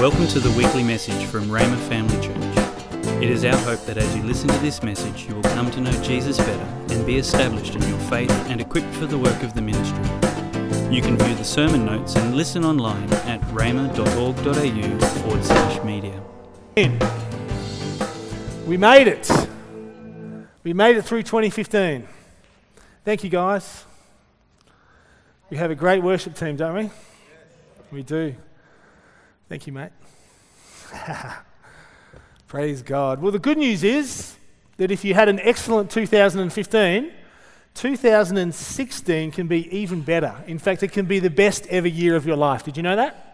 Welcome to the weekly message from Rhema Family Church. It is our hope that as you listen to this message, you will come to know Jesus better and be established in your faith and equipped for the work of the ministry. You can view the sermon notes and listen online at rhema.org.au forward slash media. We made it. We made it through 2015. Thank you, guys. We have a great worship team, don't we? We do. Thank you, mate. Praise God. Well, the good news is that if you had an excellent 2015, 2016 can be even better. In fact, it can be the best ever year of your life. Did you know that?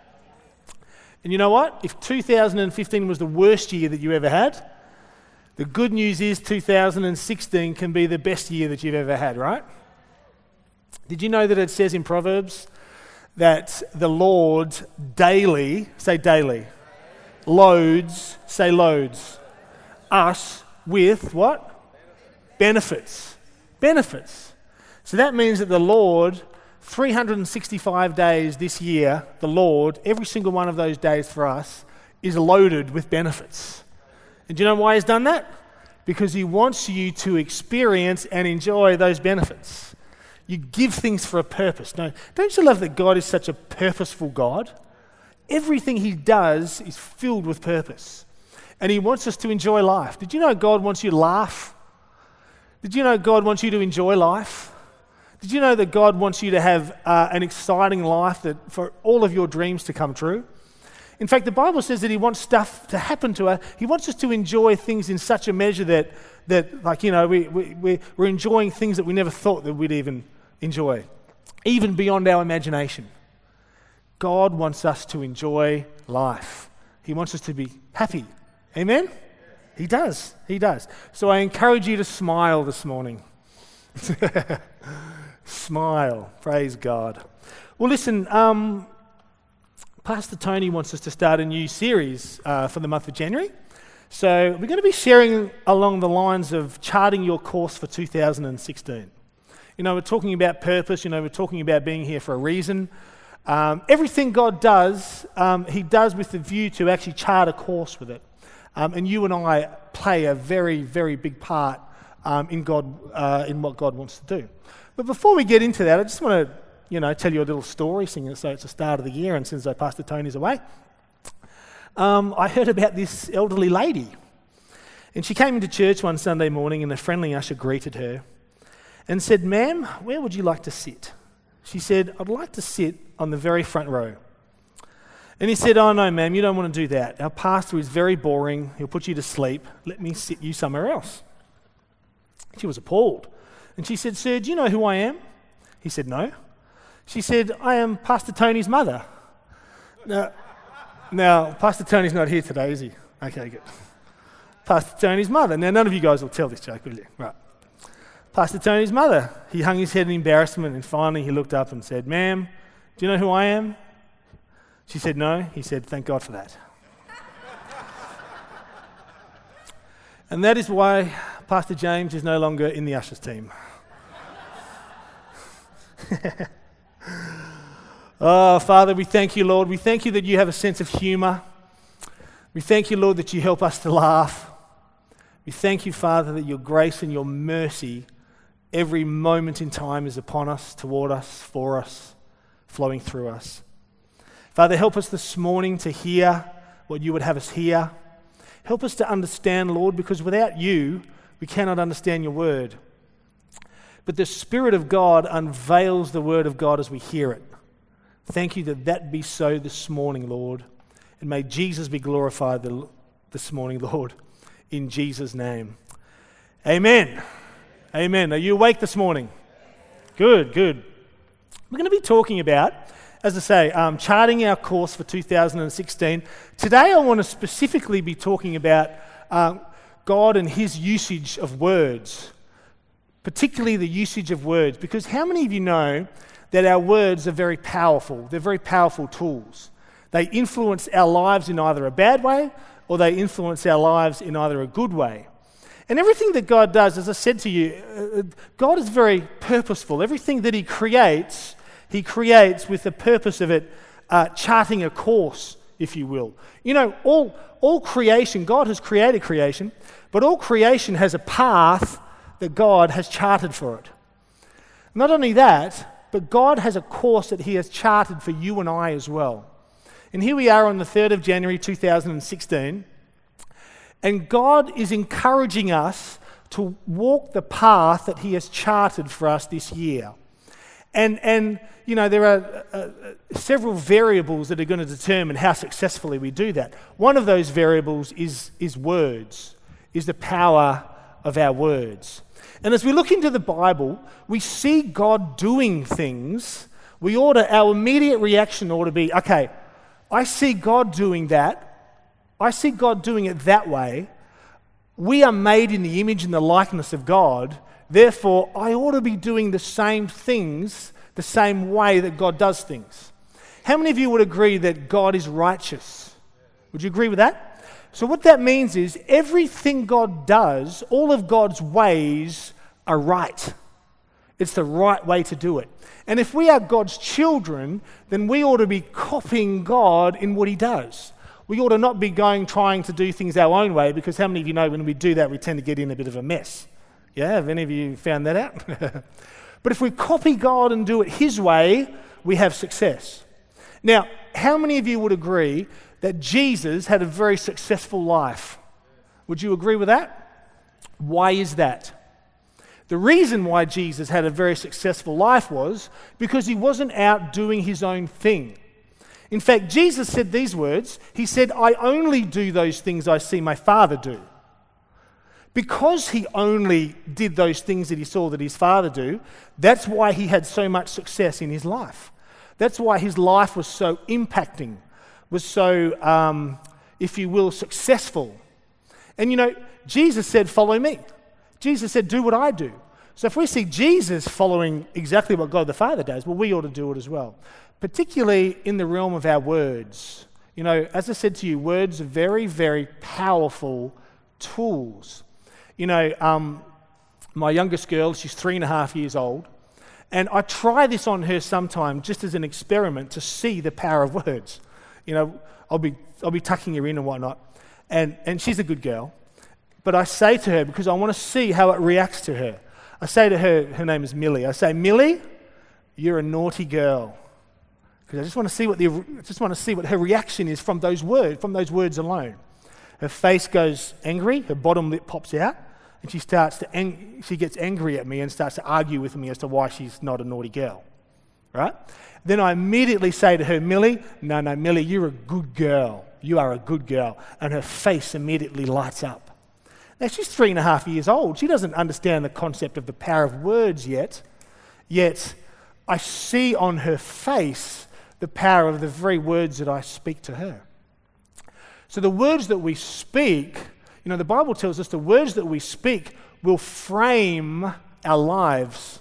And you know what? If 2015 was the worst year that you ever had, the good news is 2016 can be the best year that you've ever had, right? Did you know that it says in Proverbs that the Lord daily, say daily, loads, say loads, us with what? Benefits. Benefits. So that means that the Lord, 365 days this year, the Lord, every single one of those days for us, is loaded with benefits. And do you know why He's done that? Because He wants you to experience and enjoy those benefits. You give things for a purpose. Don't you love that God is such a purposeful God? Everything He does is filled with purpose. And He wants us to enjoy life. Did you know God wants you to laugh? Did you know God wants you to enjoy life? Did you know that God wants you to have uh, an exciting life that for all of your dreams to come true? In fact, the Bible says that He wants stuff to happen to us. He wants us to enjoy things in such a measure that, that like, you know, we, we, we're enjoying things that we never thought that we'd even enjoy, even beyond our imagination. God wants us to enjoy life. He wants us to be happy. Amen? He does. He does. So I encourage you to smile this morning. smile. Praise God. Well, listen, um, Pastor Tony wants us to start a new series uh, for the month of January. So we're going to be sharing along the lines of charting your course for 2016. You know, we're talking about purpose, you know, we're talking about being here for a reason. Um, everything God does, um, He does with the view to actually chart a course with it. Um, and you and I play a very, very big part um, in, God, uh, in what God wants to do. But before we get into that, I just want to, you know, tell you a little story, seeing as though it's the start of the year and since Pastor Tony's away. Um, I heard about this elderly lady. And she came into church one Sunday morning and a friendly usher greeted her and said, Ma'am, where would you like to sit? She said, I'd like to sit on the very front row. And he said, Oh, no, ma'am, you don't want to do that. Our pastor is very boring. He'll put you to sleep. Let me sit you somewhere else. She was appalled. And she said, Sir, do you know who I am? He said, No. She said, I am Pastor Tony's mother. Now, now, Pastor Tony's not here today, is he? Okay, good. Pastor Tony's mother. Now, none of you guys will tell this joke, will you? Right. Pastor Tony's mother. He hung his head in embarrassment and finally he looked up and said, Ma'am, do you know who I am? She said, No. He said, Thank God for that. and that is why Pastor James is no longer in the ushers team. oh, Father, we thank you, Lord. We thank you that you have a sense of humor. We thank you, Lord, that you help us to laugh. We thank you, Father, that your grace and your mercy every moment in time is upon us, toward us, for us, flowing through us. Father, help us this morning to hear what you would have us hear. Help us to understand, Lord, because without you, we cannot understand your word. But the Spirit of God unveils the word of God as we hear it. Thank you that that be so this morning, Lord. And may Jesus be glorified this morning, Lord, in Jesus' name. Amen. Amen. Are you awake this morning? Good, good. We're going to be talking about, as I say, um, charting our course for 2016. Today, I want to specifically be talking about um, God and His usage of words, particularly the usage of words, because how many of you know that our words are very powerful? They're very powerful tools. They influence our lives in either a bad way or they influence our lives in either a good way. And everything that God does, as I said to you, uh, God is very purposeful. Everything that He creates, He creates with the purpose of it uh, charting a course if you will. You know, all, all creation, God has created creation, but all creation has a path that God has charted for it. Not only that, but God has a course that He has charted for you and I as well. And here we are on the 3rd of January 2016, and God is encouraging us to walk the path that He has charted for us this year. And, and you know, there are uh, uh, several variables that are going to determine how successfully we do that. One of those variables is, is words, is the power of our words. And as we look into the Bible, we see God doing things. We to, our immediate reaction ought to be, okay, I see God doing that. I see God doing it that way. We are made in the image and the likeness of God. Therefore, I ought to be doing the same things the same way that God does things. How many of you would agree that God is righteous? Would you agree with that? So, what that means is everything God does, all of God's ways are right. It's the right way to do it. And if we are God's children, then we ought to be copying God in what He does. We ought to not be going trying to do things our own way because how many of you know when we do that, we tend to get in a bit of a mess? Yeah, have any of you found that out? But if we copy God and do it His way, we have success. Now, how many of you would agree that Jesus had a very successful life? Would you agree with that? Why is that? The reason why Jesus had a very successful life was because he wasn't out doing his own thing. In fact, Jesus said these words He said, I only do those things I see my Father do. Because he only did those things that he saw that his father do, that's why he had so much success in his life. That's why his life was so impacting, was so, um, if you will, successful. And you know, Jesus said, Follow me. Jesus said, Do what I do. So if we see Jesus following exactly what God the Father does, well, we ought to do it as well, particularly in the realm of our words. You know, as I said to you, words are very, very powerful tools. You know, um, my youngest girl, she's three and a half years old, and I try this on her sometime just as an experiment to see the power of words. You know, I'll be, I'll be tucking her in and whatnot, and, and she's a good girl. But I say to her, because I want to see how it reacts to her, I say to her, her name is Millie, I say, Millie, you're a naughty girl. Because I just want to see what the, I just want to see what her reaction is from those words, from those words alone. Her face goes angry, her bottom lip pops out, and she starts to ang- she gets angry at me and starts to argue with me as to why she's not a naughty girl. Right? Then I immediately say to her, Millie, no, no, Millie, you're a good girl. You are a good girl. And her face immediately lights up. Now, she's three and a half years old. She doesn't understand the concept of the power of words yet. Yet, I see on her face the power of the very words that I speak to her. So the words that we speak, you know, the Bible tells us the words that we speak will frame our lives.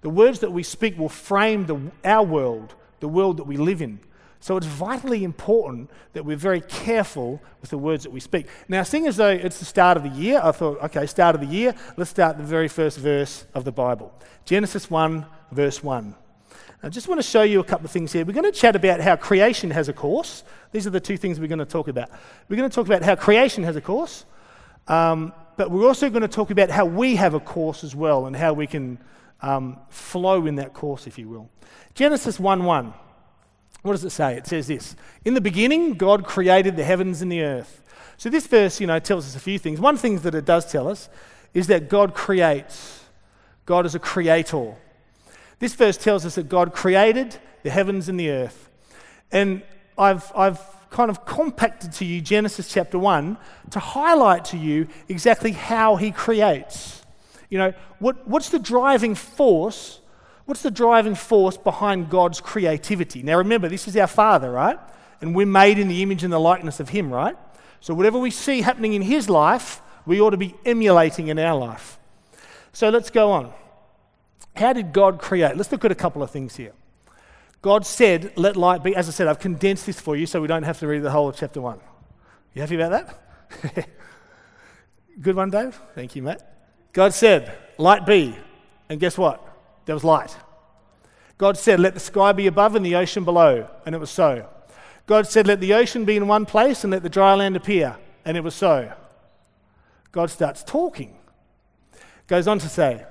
The words that we speak will frame the, our world, the world that we live in. So it's vitally important that we're very careful with the words that we speak. Now, seeing as though it's the start of the year, I thought, okay, start of the year, let's start the very first verse of the Bible Genesis 1, verse 1. I just want to show you a couple of things here. We're going to chat about how creation has a course. These are the two things we're going to talk about. We're going to talk about how creation has a course, um, but we're also going to talk about how we have a course as well and how we can um, flow in that course, if you will. Genesis 1 1. What does it say? It says this In the beginning, God created the heavens and the earth. So this verse, you know, tells us a few things. One thing that it does tell us is that God creates. God is a creator. This verse tells us that God created the heavens and the earth. And I've, I've kind of compacted to you Genesis chapter 1 to highlight to you exactly how he creates. You know, what, what's the driving force? What's the driving force behind God's creativity? Now remember, this is our Father, right? And we're made in the image and the likeness of Him, right? So whatever we see happening in His life, we ought to be emulating in our life. So let's go on. How did God create? Let's look at a couple of things here. God said, Let light be. As I said, I've condensed this for you so we don't have to read the whole of chapter 1. You happy about that? Good one, Dave? Thank you, Matt. God said, Light be. And guess what? There was light. God said, Let the sky be above and the ocean below. And it was so. God said, Let the ocean be in one place and let the dry land appear. And it was so. God starts talking. Goes on to say,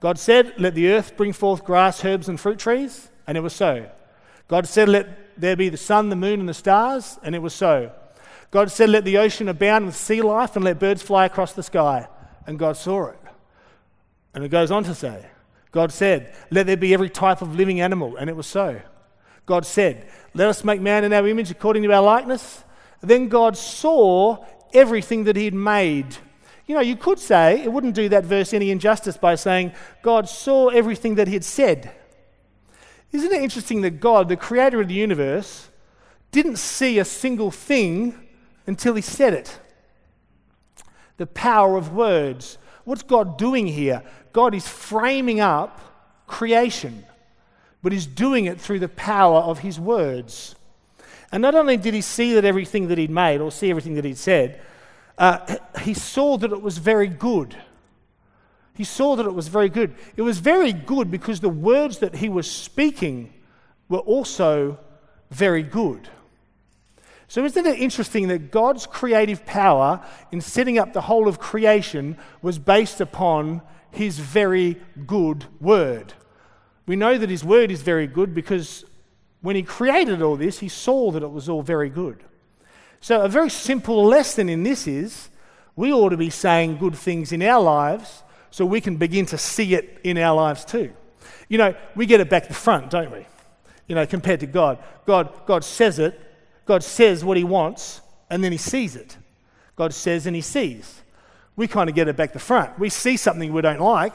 God said, Let the earth bring forth grass, herbs, and fruit trees. And it was so. God said, Let there be the sun, the moon, and the stars. And it was so. God said, Let the ocean abound with sea life and let birds fly across the sky. And God saw it. And it goes on to say, God said, Let there be every type of living animal. And it was so. God said, Let us make man in our image according to our likeness. Then God saw everything that He had made. You know, you could say, it wouldn't do that verse any injustice by saying, God saw everything that He had said. Isn't it interesting that God, the creator of the universe, didn't see a single thing until He said it? The power of words. What's God doing here? God is framing up creation, but He's doing it through the power of His words. And not only did He see that everything that He'd made or see everything that He'd said, uh, He saw that it was very good. He saw that it was very good. It was very good because the words that He was speaking were also very good. So, isn't it interesting that God's creative power in setting up the whole of creation was based upon his very good word. We know that his word is very good because when he created all this, he saw that it was all very good. So, a very simple lesson in this is we ought to be saying good things in our lives so we can begin to see it in our lives too. You know, we get it back the front, don't we? You know, compared to God. God, God says it, God says what he wants, and then he sees it. God says and he sees we kind of get it back the front. We see something we don't like,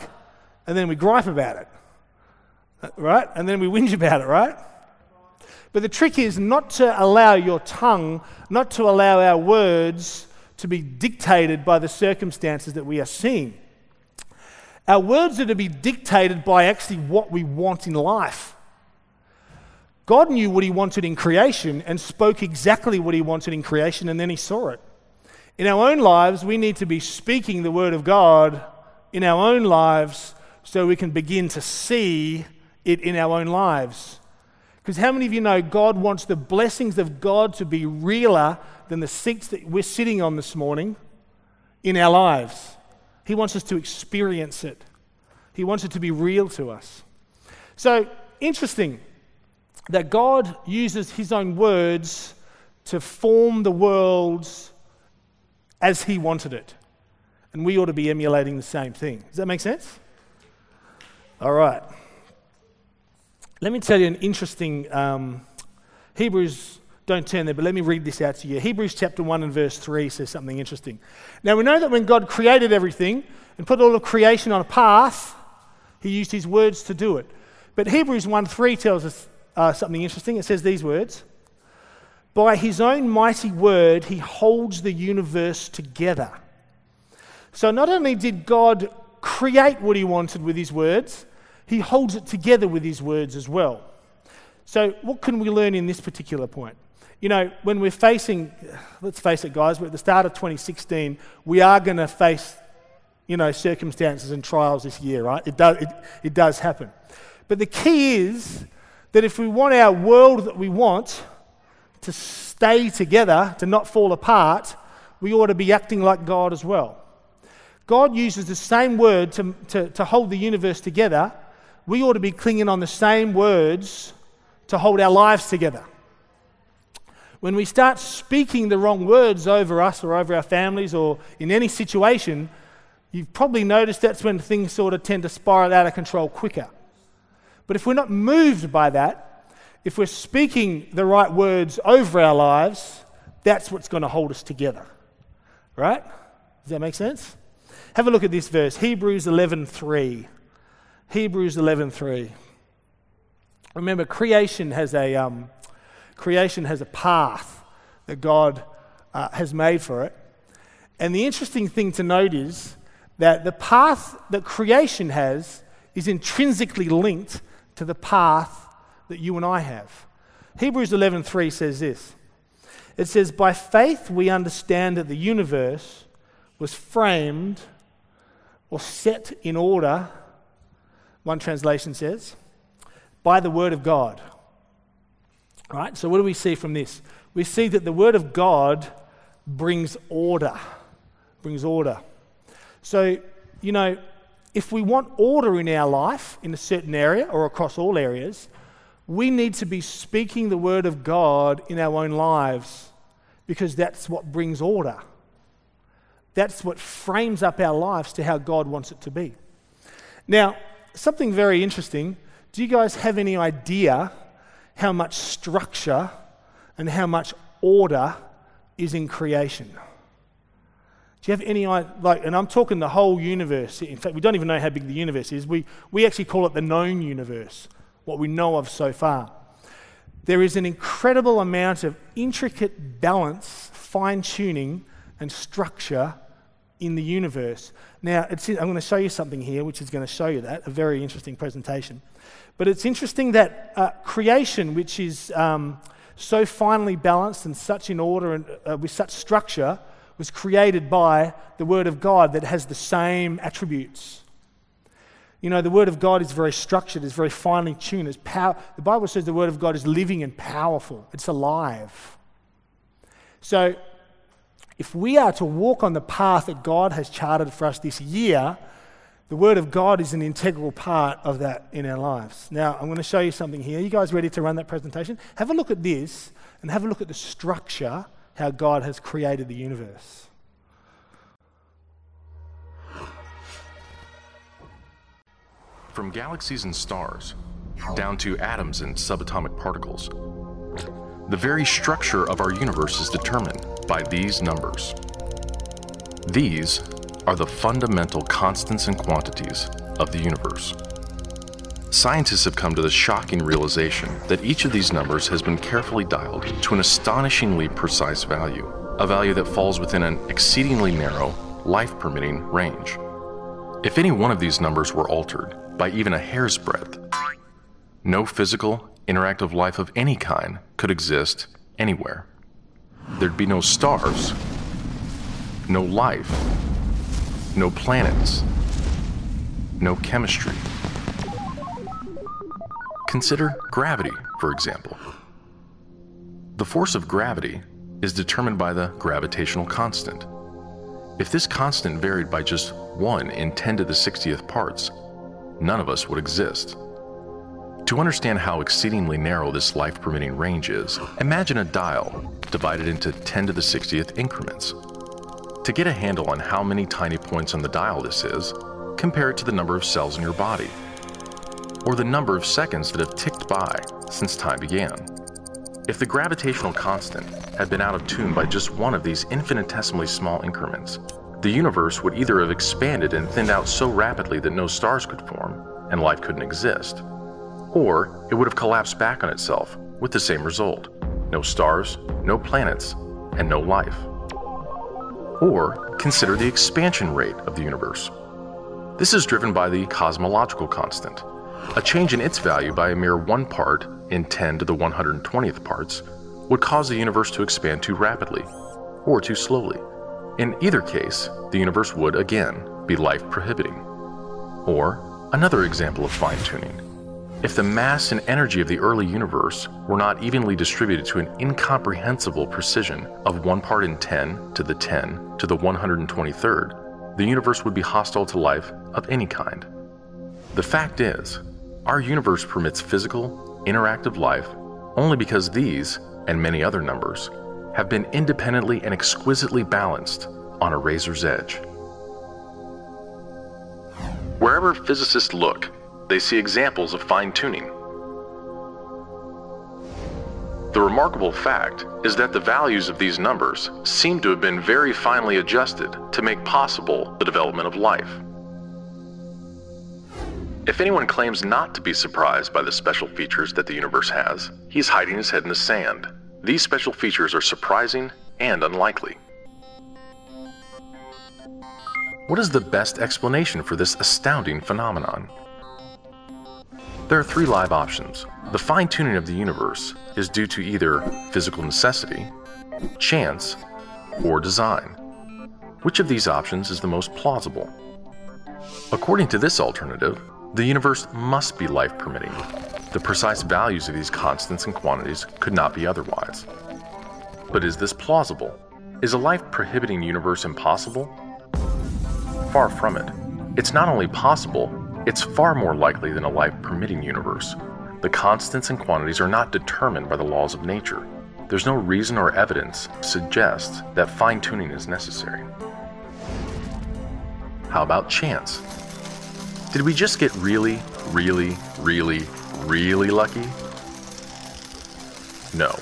and then we gripe about it, uh, right? And then we whinge about it, right? But the trick is not to allow your tongue, not to allow our words to be dictated by the circumstances that we are seeing. Our words are to be dictated by actually what we want in life. God knew what He wanted in creation and spoke exactly what He wanted in creation, and then He saw it. In our own lives, we need to be speaking the Word of God in our own lives so we can begin to see it in our own lives. Because how many of you know God wants the blessings of God to be realer than the seats that we're sitting on this morning in our lives? He wants us to experience it, He wants it to be real to us. So, interesting that God uses His own words to form the world's as he wanted it. And we ought to be emulating the same thing. Does that make sense? All right. Let me tell you an interesting um, Hebrews. Don't turn there, but let me read this out to you. Hebrews chapter 1 and verse 3 says something interesting. Now, we know that when God created everything and put all of creation on a path, he used his words to do it. But Hebrews 1 3 tells us uh, something interesting. It says these words by his own mighty word, he holds the universe together. So not only did God create what he wanted with his words, he holds it together with his words as well. So, what can we learn in this particular point? You know, when we're facing, let's face it, guys, we're at the start of 2016, we are going to face, you know, circumstances and trials this year, right? It does, it, it does happen. But the key is that if we want our world that we want, to stay together, to not fall apart, we ought to be acting like God as well. God uses the same word to, to, to hold the universe together. We ought to be clinging on the same words to hold our lives together. When we start speaking the wrong words over us or over our families or in any situation, you've probably noticed that's when things sort of tend to spiral out of control quicker. But if we're not moved by that, if we're speaking the right words over our lives, that's what's going to hold us together. Right? Does that make sense? Have a look at this verse, Hebrews 11:3. Hebrews 11:3. Remember, creation has a um, creation has a path that God uh, has made for it, and the interesting thing to note is that the path that creation has is intrinsically linked to the path that you and I have. Hebrews 11:3 says this. It says, "By faith we understand that the universe was framed or set in order." One translation says, "by the word of God." All right? So what do we see from this? we see that the Word of God brings order. Brings order. So, you know, if we want order in our life in a certain area or across all areas, we need to be speaking the Word of God in our own lives because that's what brings order. That's what frames up our lives to how God wants it to be. Now, something very interesting. Do you guys have any idea how much structure and how much order is in creation? Do you have any like? And I'm talking the whole universe. In fact, we don't even know how big the universe is. We we actually call it the known universe, what we know of so far. There is an incredible amount of intricate balance, fine tuning, and structure in the universe. Now, I'm going to show you something here, which is going to show you that a very interesting presentation. But it's interesting that uh, creation, which is um, so finely balanced and such in order and uh, with such structure, was created by the Word of God that has the same attributes. You know, the Word of God is very structured, it's very finely tuned. It's power- the Bible says the Word of God is living and powerful, it's alive. So, if we are to walk on the path that God has charted for us this year, the Word of God is an integral part of that in our lives. Now, I'm going to show you something here. Are You guys ready to run that presentation? Have a look at this and have a look at the structure how God has created the universe. From galaxies and stars, down to atoms and subatomic particles, the very structure of our universe is determined by these numbers. These are the fundamental constants and quantities of the universe. Scientists have come to the shocking realization that each of these numbers has been carefully dialed to an astonishingly precise value, a value that falls within an exceedingly narrow, life permitting range. If any one of these numbers were altered by even a hair's breadth, no physical, interactive life of any kind could exist anywhere. There'd be no stars, no life, no planets, no chemistry Consider gravity, for example. The force of gravity is determined by the gravitational constant. If this constant varied by just 1 in 10 to the 60th parts, none of us would exist. To understand how exceedingly narrow this life permitting range is, imagine a dial divided into 10 to the 60th increments. To get a handle on how many tiny points on the dial this is, compare it to the number of cells in your body or the number of seconds that have ticked by since time began. If the gravitational constant had been out of tune by just one of these infinitesimally small increments, the universe would either have expanded and thinned out so rapidly that no stars could form and life couldn't exist, or it would have collapsed back on itself with the same result no stars, no planets, and no life. Or consider the expansion rate of the universe. This is driven by the cosmological constant, a change in its value by a mere one part in 10 to the 120th parts would cause the universe to expand too rapidly or too slowly. In either case, the universe would again be life prohibiting. Or another example of fine tuning. If the mass and energy of the early universe were not evenly distributed to an incomprehensible precision of 1 part in 10 to the 10 to the 123rd, the universe would be hostile to life of any kind. The fact is, our universe permits physical, interactive life only because these, and many other numbers, have been independently and exquisitely balanced on a razor's edge. Wherever physicists look, they see examples of fine tuning. The remarkable fact is that the values of these numbers seem to have been very finely adjusted to make possible the development of life. If anyone claims not to be surprised by the special features that the universe has, he's hiding his head in the sand. These special features are surprising and unlikely. What is the best explanation for this astounding phenomenon? There are three live options. The fine tuning of the universe is due to either physical necessity, chance, or design. Which of these options is the most plausible? According to this alternative, the universe must be life permitting. The precise values of these constants and quantities could not be otherwise. But is this plausible? Is a life prohibiting universe impossible? Far from it. It's not only possible, it's far more likely than a life permitting universe. The constants and quantities are not determined by the laws of nature. There's no reason or evidence suggests that fine tuning is necessary. How about chance? Did we just get really, really, really, really lucky? No.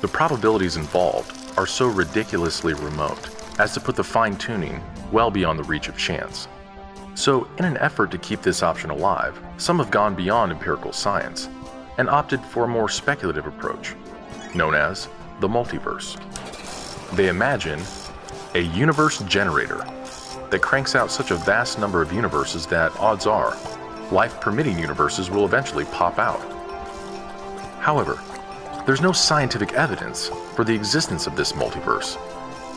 The probabilities involved are so ridiculously remote as to put the fine tuning well beyond the reach of chance. So, in an effort to keep this option alive, some have gone beyond empirical science and opted for a more speculative approach, known as the multiverse. They imagine a universe generator that cranks out such a vast number of universes that odds are life permitting universes will eventually pop out. However, there's no scientific evidence for the existence of this multiverse.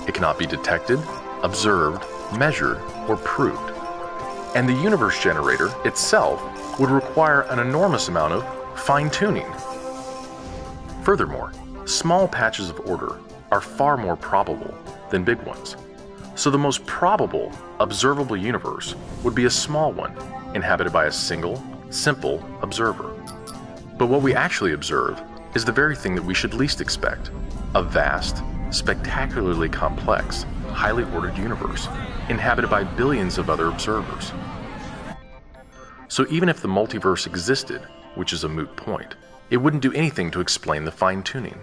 It cannot be detected, observed, measured, or proved. And the universe generator itself would require an enormous amount of fine tuning. Furthermore, small patches of order are far more probable than big ones. So the most probable observable universe would be a small one, inhabited by a single, simple observer. But what we actually observe is the very thing that we should least expect a vast, spectacularly complex, highly ordered universe, inhabited by billions of other observers. So even if the multiverse existed, which is a moot point, it wouldn't do anything to explain the fine tuning.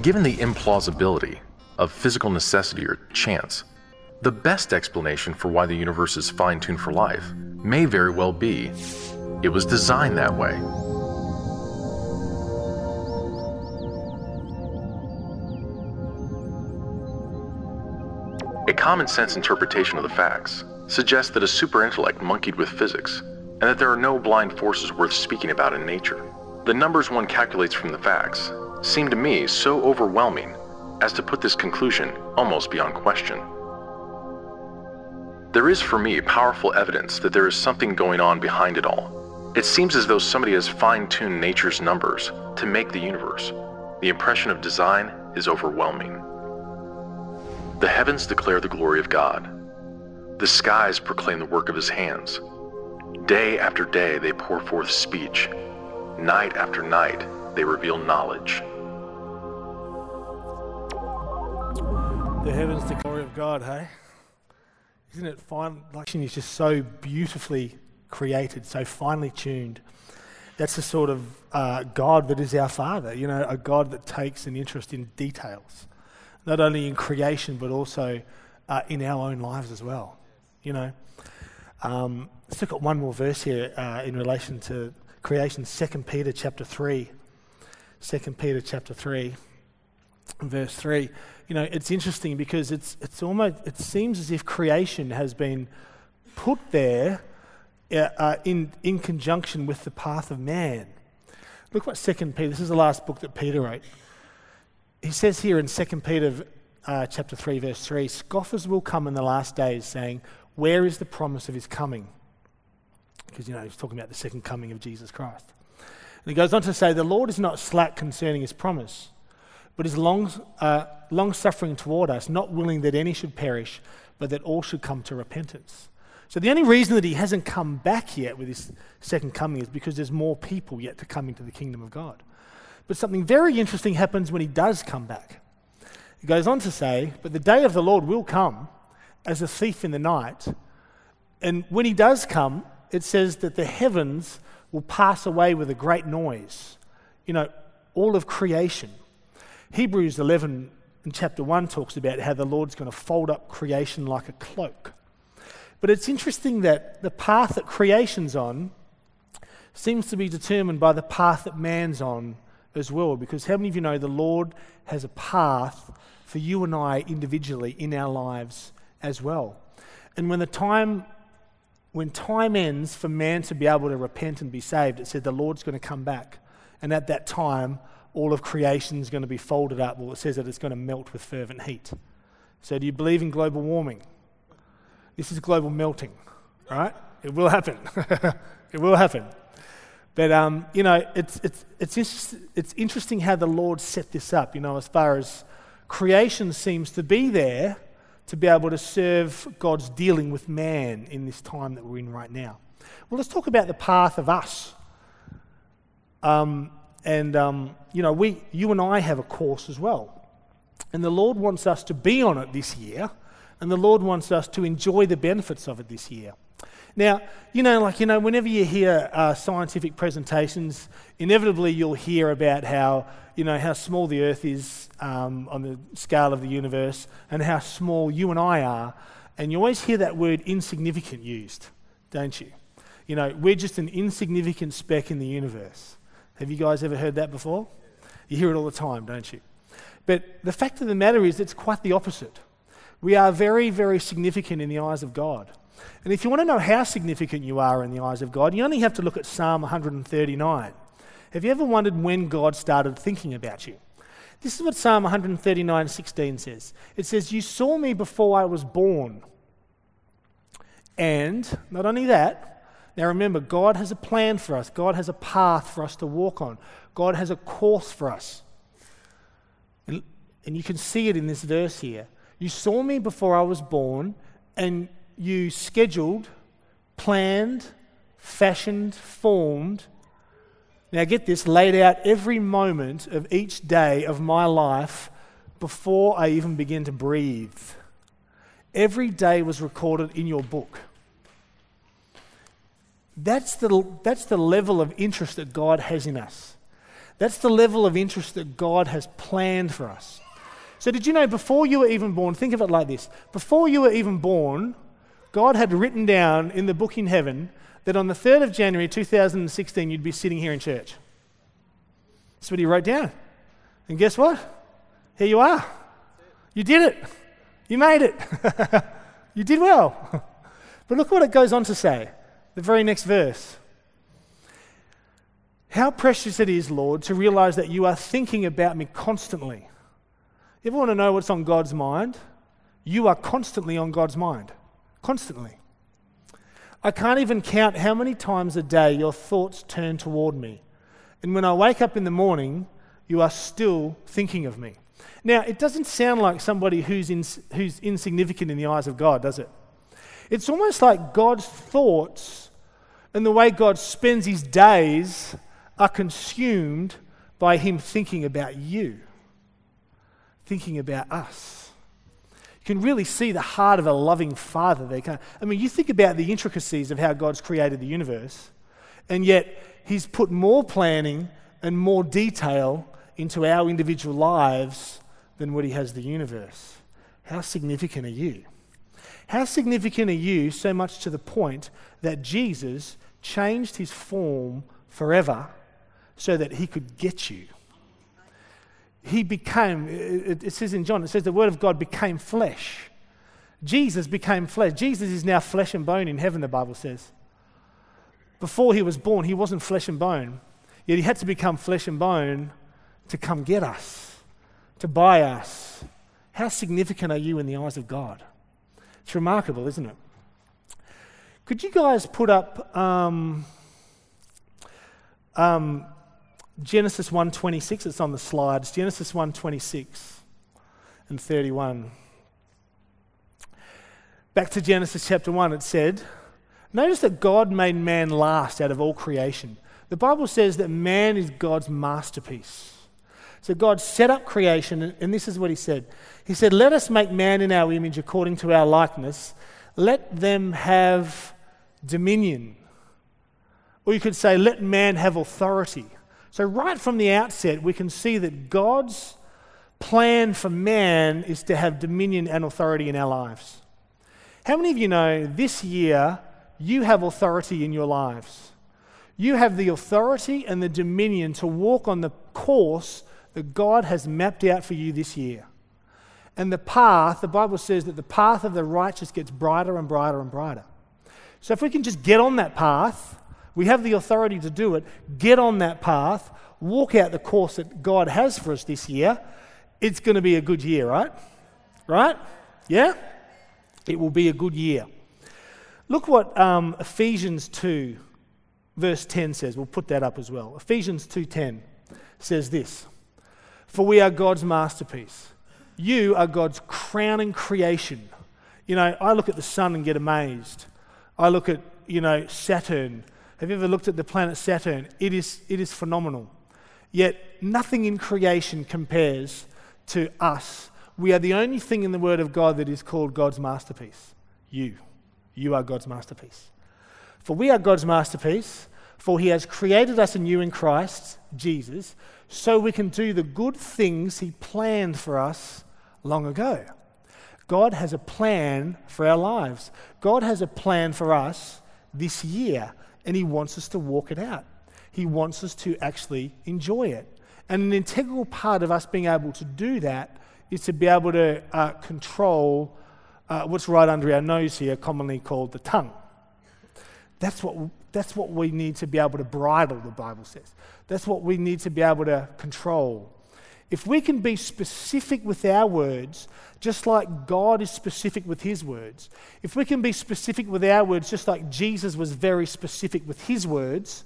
Given the implausibility of physical necessity or chance, the best explanation for why the universe is fine tuned for life may very well be it was designed that way. A common sense interpretation of the facts suggests that a superintellect monkeyed with physics, and that there are no blind forces worth speaking about in nature. The numbers one calculates from the facts seem to me so overwhelming as to put this conclusion almost beyond question. There is for me powerful evidence that there is something going on behind it all. It seems as though somebody has fine tuned nature's numbers to make the universe. The impression of design is overwhelming. The heavens declare the glory of God. The skies proclaim the work of his hands. Day after day they pour forth speech. Night after night they reveal knowledge. The heavens, the glory of God, hey? Isn't it fine? Like, is just so beautifully created, so finely tuned. That's the sort of uh, God that is our Father, you know, a God that takes an interest in details not only in creation but also uh, in our own lives as well. You know, um, let's look at one more verse here uh, in relation to creation. Second Peter chapter three. Second Peter chapter three, verse three. You know, it's interesting because it's it's almost it seems as if creation has been put there uh, uh in in conjunction with the path of man. Look what Second Peter. This is the last book that Peter wrote he says here in 2 Peter uh, chapter 3, verse 3 scoffers will come in the last days saying, Where is the promise of his coming? Because, you know, he's talking about the second coming of Jesus Christ. And he goes on to say, The Lord is not slack concerning his promise, but is long, uh, long suffering toward us, not willing that any should perish, but that all should come to repentance. So the only reason that he hasn't come back yet with his second coming is because there's more people yet to come into the kingdom of God. But something very interesting happens when he does come back. He goes on to say, But the day of the Lord will come as a thief in the night. And when he does come, it says that the heavens will pass away with a great noise. You know, all of creation. Hebrews 11 in chapter 1 talks about how the Lord's going to fold up creation like a cloak. But it's interesting that the path that creation's on seems to be determined by the path that man's on as well, because how many of you know the Lord has a path for you and I individually in our lives as well? And when the time when time ends for man to be able to repent and be saved, it said the Lord's going to come back. And at that time, all of creation is going to be folded up. Well, it says that it's going to melt with fervent heat. So, do you believe in global warming? This is global melting, right? It will happen. it will happen. But, um, you know, it's, it's, it's, just, it's interesting how the Lord set this up, you know, as far as creation seems to be there to be able to serve God's dealing with man in this time that we're in right now. Well, let's talk about the path of us. Um, and, um, you know, we, you and I have a course as well. And the Lord wants us to be on it this year, and the Lord wants us to enjoy the benefits of it this year. Now, you know, like, you know, whenever you hear uh, scientific presentations, inevitably you'll hear about how, you know, how small the Earth is um, on the scale of the universe and how small you and I are. And you always hear that word insignificant used, don't you? You know, we're just an insignificant speck in the universe. Have you guys ever heard that before? You hear it all the time, don't you? But the fact of the matter is, it's quite the opposite. We are very, very significant in the eyes of God. And if you want to know how significant you are in the eyes of God, you only have to look at Psalm 139. Have you ever wondered when God started thinking about you? This is what Psalm 139 16 says. It says, You saw me before I was born. And not only that, now remember, God has a plan for us, God has a path for us to walk on, God has a course for us. And, and you can see it in this verse here. You saw me before I was born, and you scheduled, planned, fashioned, formed. Now, get this laid out every moment of each day of my life before I even begin to breathe. Every day was recorded in your book. That's the, that's the level of interest that God has in us. That's the level of interest that God has planned for us. So, did you know before you were even born, think of it like this before you were even born, God had written down in the book in heaven that on the 3rd of January 2016 you'd be sitting here in church. That's what he wrote down. And guess what? Here you are. You did it. You made it. you did well. but look what it goes on to say the very next verse. How precious it is, Lord, to realize that you are thinking about me constantly. You ever want to know what's on God's mind? You are constantly on God's mind. Constantly. I can't even count how many times a day your thoughts turn toward me. And when I wake up in the morning, you are still thinking of me. Now, it doesn't sound like somebody who's, in, who's insignificant in the eyes of God, does it? It's almost like God's thoughts and the way God spends his days are consumed by him thinking about you, thinking about us. You can really see the heart of a loving father there. I mean, you think about the intricacies of how God's created the universe, and yet he's put more planning and more detail into our individual lives than what he has the universe. How significant are you? How significant are you so much to the point that Jesus changed his form forever so that he could get you? He became, it, says in John, it says the word of God became flesh. Jesus became flesh. Jesus is now flesh and bone in heaven, the Bible says. Before he was born, he wasn't flesh and bone, yet he had to become flesh and bone to come get us, to buy us. How significant are you in the eyes of God? It's remarkable, isn't it? Could you guys put up um, um, Genesis 1:26? It's on the slides. Genesis 1:26 and 31. Back to Genesis chapter 1, it said, Notice that God made man last out of all creation. The Bible says that man is God's masterpiece. So God set up creation, and this is what he said He said, Let us make man in our image according to our likeness. Let them have dominion. Or you could say, Let man have authority. So, right from the outset, we can see that God's plan for man is to have dominion and authority in our lives. How many of you know this year you have authority in your lives? You have the authority and the dominion to walk on the course that God has mapped out for you this year. And the path, the Bible says that the path of the righteous gets brighter and brighter and brighter. So if we can just get on that path, we have the authority to do it, get on that path, walk out the course that God has for us this year, it's going to be a good year, right? Right? Yeah? It will be a good year. Look what um, Ephesians 2 verse 10 says, we'll put that up as well. Ephesians 2:10 says this: "For we are God's masterpiece. You are God's crowning creation." You know, I look at the sun and get amazed. I look at, you know, Saturn. Have you ever looked at the planet Saturn? It is, it is phenomenal. Yet nothing in creation compares to us. We are the only thing in the Word of God that is called God's masterpiece. You. You are God's masterpiece. For we are God's masterpiece, for He has created us anew in Christ, Jesus, so we can do the good things He planned for us long ago. God has a plan for our lives. God has a plan for us this year, and He wants us to walk it out. He wants us to actually enjoy it. And an integral part of us being able to do that is to be able to uh, control uh, what's right under our nose here, commonly called the tongue. That's what, that's what we need to be able to bridle, the Bible says. That's what we need to be able to control. If we can be specific with our words, just like God is specific with his words, if we can be specific with our words, just like Jesus was very specific with his words,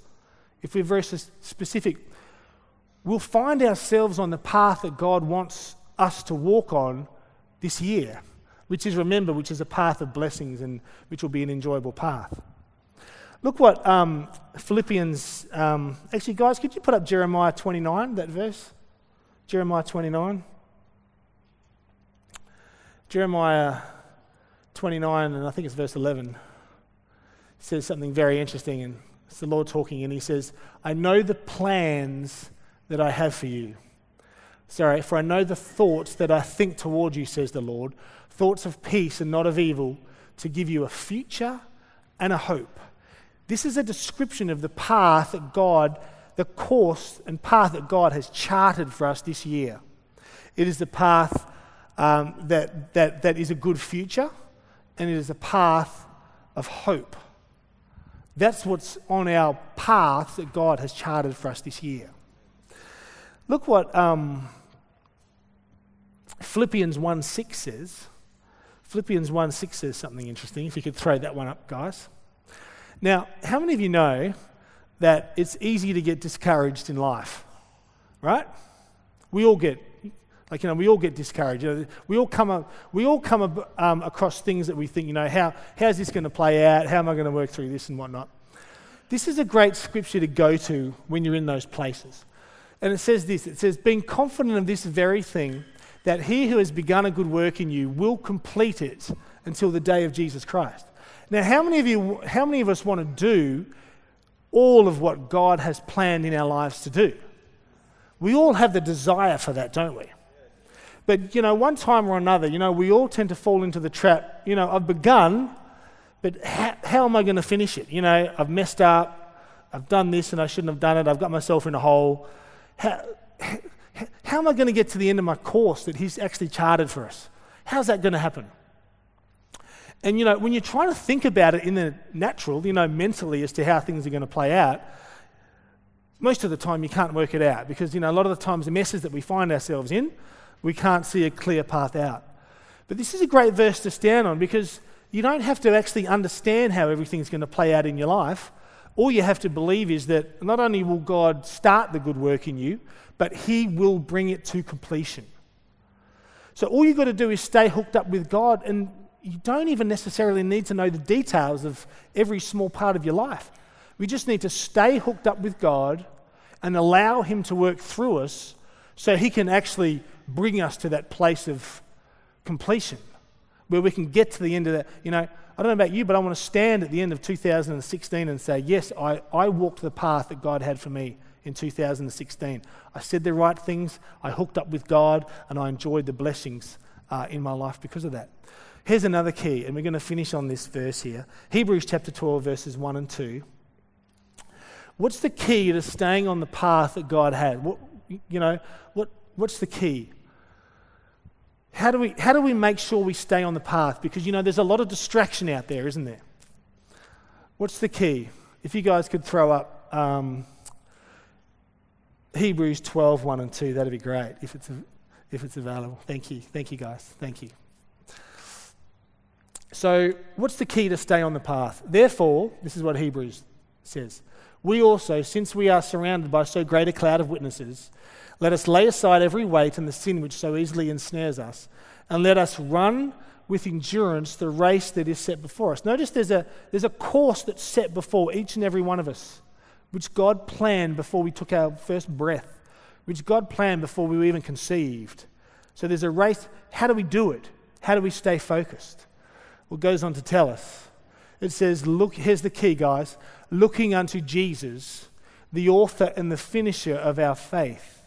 if we're very specific, we'll find ourselves on the path that God wants us to walk on this year, which is, remember, which is a path of blessings and which will be an enjoyable path. Look what um, Philippians, um, actually, guys, could you put up Jeremiah 29, that verse? Jeremiah 29. Jeremiah 29, and I think it's verse 11, says something very interesting, and it's the Lord talking, and He says, I know the plans that I have for you. Sorry, for I know the thoughts that I think toward you, says the Lord, thoughts of peace and not of evil, to give you a future and a hope. This is a description of the path that God the course and path that God has charted for us this year. It is the path um, that, that, that is a good future, and it is a path of hope. That's what's on our path that God has charted for us this year. Look what um, Philippians 1 6 says. Philippians 1 6 says something interesting. If you could throw that one up, guys. Now, how many of you know that it's easy to get discouraged in life, right? We all get, like, you know, we all get discouraged. You know, we all come, up, we all come um, across things that we think, you know, how, how's this going to play out? How am I going to work through this and whatnot? This is a great scripture to go to when you're in those places. And it says this it says, being confident of this very thing, that he who has begun a good work in you will complete it until the day of Jesus Christ. Now, how many of you, how many of us want to do all of what God has planned in our lives to do. We all have the desire for that, don't we? But, you know, one time or another, you know, we all tend to fall into the trap. You know, I've begun, but how, how am I going to finish it? You know, I've messed up. I've done this and I shouldn't have done it. I've got myself in a hole. How, how, how am I going to get to the end of my course that He's actually charted for us? How's that going to happen? And you know, when you're trying to think about it in the natural, you know, mentally as to how things are going to play out, most of the time you can't work it out because you know a lot of the times the messes that we find ourselves in, we can't see a clear path out. But this is a great verse to stand on because you don't have to actually understand how everything's going to play out in your life. All you have to believe is that not only will God start the good work in you, but He will bring it to completion. So all you've got to do is stay hooked up with God and you don't even necessarily need to know the details of every small part of your life. We just need to stay hooked up with God and allow Him to work through us so He can actually bring us to that place of completion where we can get to the end of that. You know, I don't know about you, but I want to stand at the end of 2016 and say, yes, I, I walked the path that God had for me in 2016. I said the right things, I hooked up with God, and I enjoyed the blessings uh, in my life because of that. Here's another key, and we're going to finish on this verse here Hebrews chapter 12, verses 1 and 2. What's the key to staying on the path that God had? What, you know, what, what's the key? How do, we, how do we make sure we stay on the path? Because, you know, there's a lot of distraction out there, isn't there? What's the key? If you guys could throw up um, Hebrews 12, 1 and 2, that'd be great if it's, if it's available. Thank you. Thank you, guys. Thank you. So, what's the key to stay on the path? Therefore, this is what Hebrews says, We also, since we are surrounded by so great a cloud of witnesses, let us lay aside every weight and the sin which so easily ensnares us, and let us run with endurance the race that is set before us. Notice there's a, there's a course that's set before each and every one of us, which God planned before we took our first breath, which God planned before we were even conceived. So there's a race. How do we do it? How do we stay focused? Well, goes on to tell us. It says, look, here's the key, guys. Looking unto Jesus, the author and the finisher of our faith.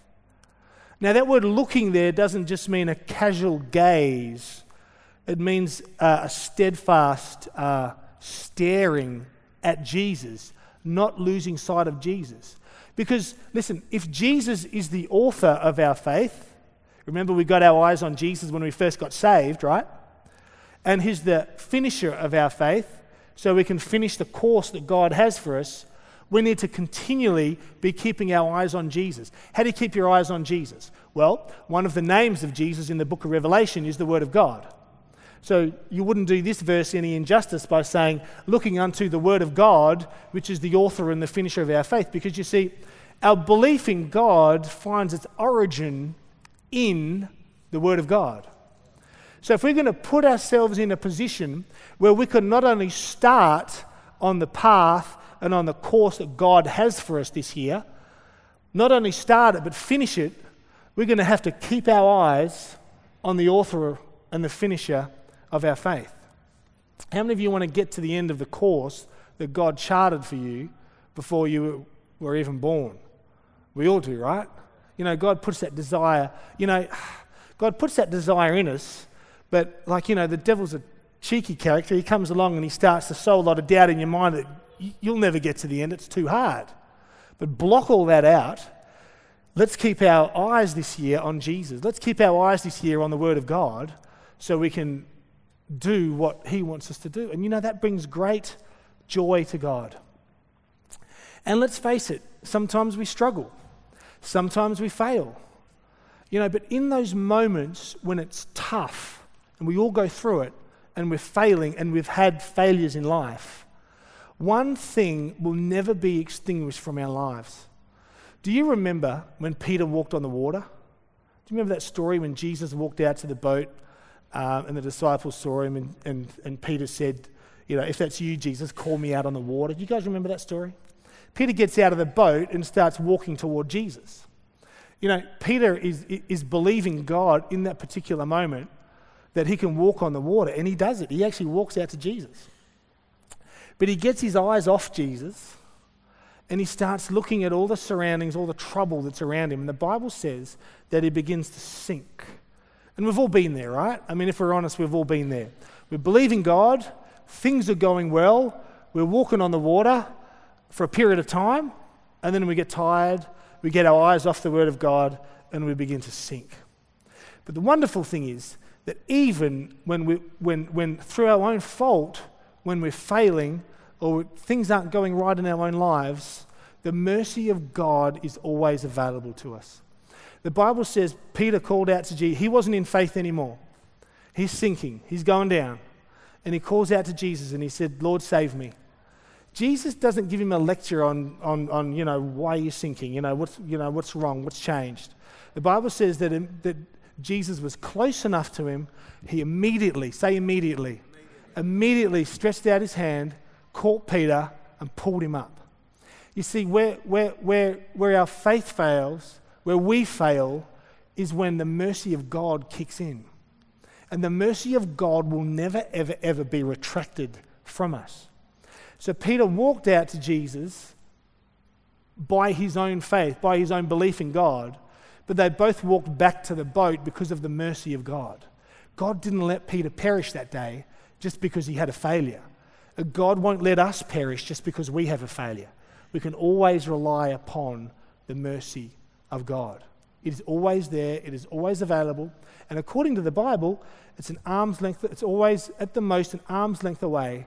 Now, that word looking there doesn't just mean a casual gaze, it means uh, a steadfast uh, staring at Jesus, not losing sight of Jesus. Because, listen, if Jesus is the author of our faith, Remember, we got our eyes on Jesus when we first got saved, right? And He's the finisher of our faith, so we can finish the course that God has for us. We need to continually be keeping our eyes on Jesus. How do you keep your eyes on Jesus? Well, one of the names of Jesus in the book of Revelation is the Word of God. So you wouldn't do this verse any injustice by saying, looking unto the Word of God, which is the author and the finisher of our faith, because you see, our belief in God finds its origin in the Word of God. So, if we're going to put ourselves in a position where we can not only start on the path and on the course that God has for us this year, not only start it but finish it, we're going to have to keep our eyes on the author and the finisher of our faith. How many of you want to get to the end of the course that God charted for you before you were even born? We all do, right? You know, God puts that desire, you know, God puts that desire in us, but like, you know, the devil's a cheeky character. He comes along and he starts to sow a lot of doubt in your mind that you'll never get to the end, it's too hard. But block all that out. Let's keep our eyes this year on Jesus. Let's keep our eyes this year on the Word of God so we can do what He wants us to do. And you know, that brings great joy to God. And let's face it, sometimes we struggle. Sometimes we fail. You know, but in those moments when it's tough and we all go through it and we're failing and we've had failures in life, one thing will never be extinguished from our lives. Do you remember when Peter walked on the water? Do you remember that story when Jesus walked out to the boat um, and the disciples saw him and, and, and Peter said, You know, if that's you, Jesus, call me out on the water? Do you guys remember that story? Peter gets out of the boat and starts walking toward Jesus. You know, Peter is, is believing God in that particular moment that he can walk on the water, and he does it. He actually walks out to Jesus. But he gets his eyes off Jesus and he starts looking at all the surroundings, all the trouble that's around him. And the Bible says that he begins to sink. And we've all been there, right? I mean, if we're honest, we've all been there. We believe in God, things are going well, we're walking on the water, for a period of time, and then we get tired, we get our eyes off the Word of God, and we begin to sink. But the wonderful thing is that even when, we, when, when through our own fault, when we're failing or things aren't going right in our own lives, the mercy of God is always available to us. The Bible says Peter called out to Jesus. He wasn't in faith anymore. He's sinking, he's going down. And he calls out to Jesus and he said, Lord, save me. Jesus doesn't give him a lecture on, on, on you know, why you're sinking, you know, what's, you know, what's wrong, what's changed. The Bible says that, um, that Jesus was close enough to him, he immediately, say immediately, immediately stretched out his hand, caught Peter, and pulled him up. You see, where, where, where, where our faith fails, where we fail, is when the mercy of God kicks in. And the mercy of God will never, ever, ever be retracted from us. So Peter walked out to Jesus by his own faith, by his own belief in God, but they both walked back to the boat because of the mercy of God. God didn't let Peter perish that day just because he had a failure. God won't let us perish just because we have a failure. We can always rely upon the mercy of God. It is always there, it is always available, and according to the Bible, it's an arm's length, it's always at the most an arm's length away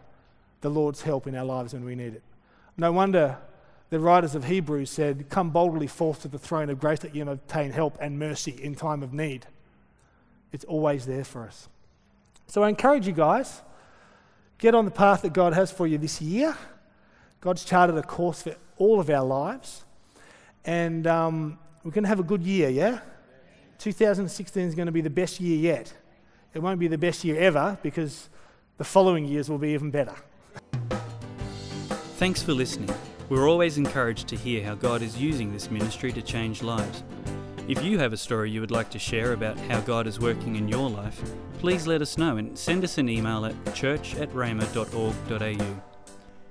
the Lord's help in our lives when we need it. No wonder the writers of Hebrews said, Come boldly forth to the throne of grace that you may obtain help and mercy in time of need. It's always there for us. So I encourage you guys, get on the path that God has for you this year. God's charted a course for all of our lives. And um, we're going to have a good year, yeah? 2016 is going to be the best year yet. It won't be the best year ever because the following years will be even better. Thanks for listening. We're always encouraged to hear how God is using this ministry to change lives. If you have a story you would like to share about how God is working in your life, please let us know and send us an email at church at rhema.org.au.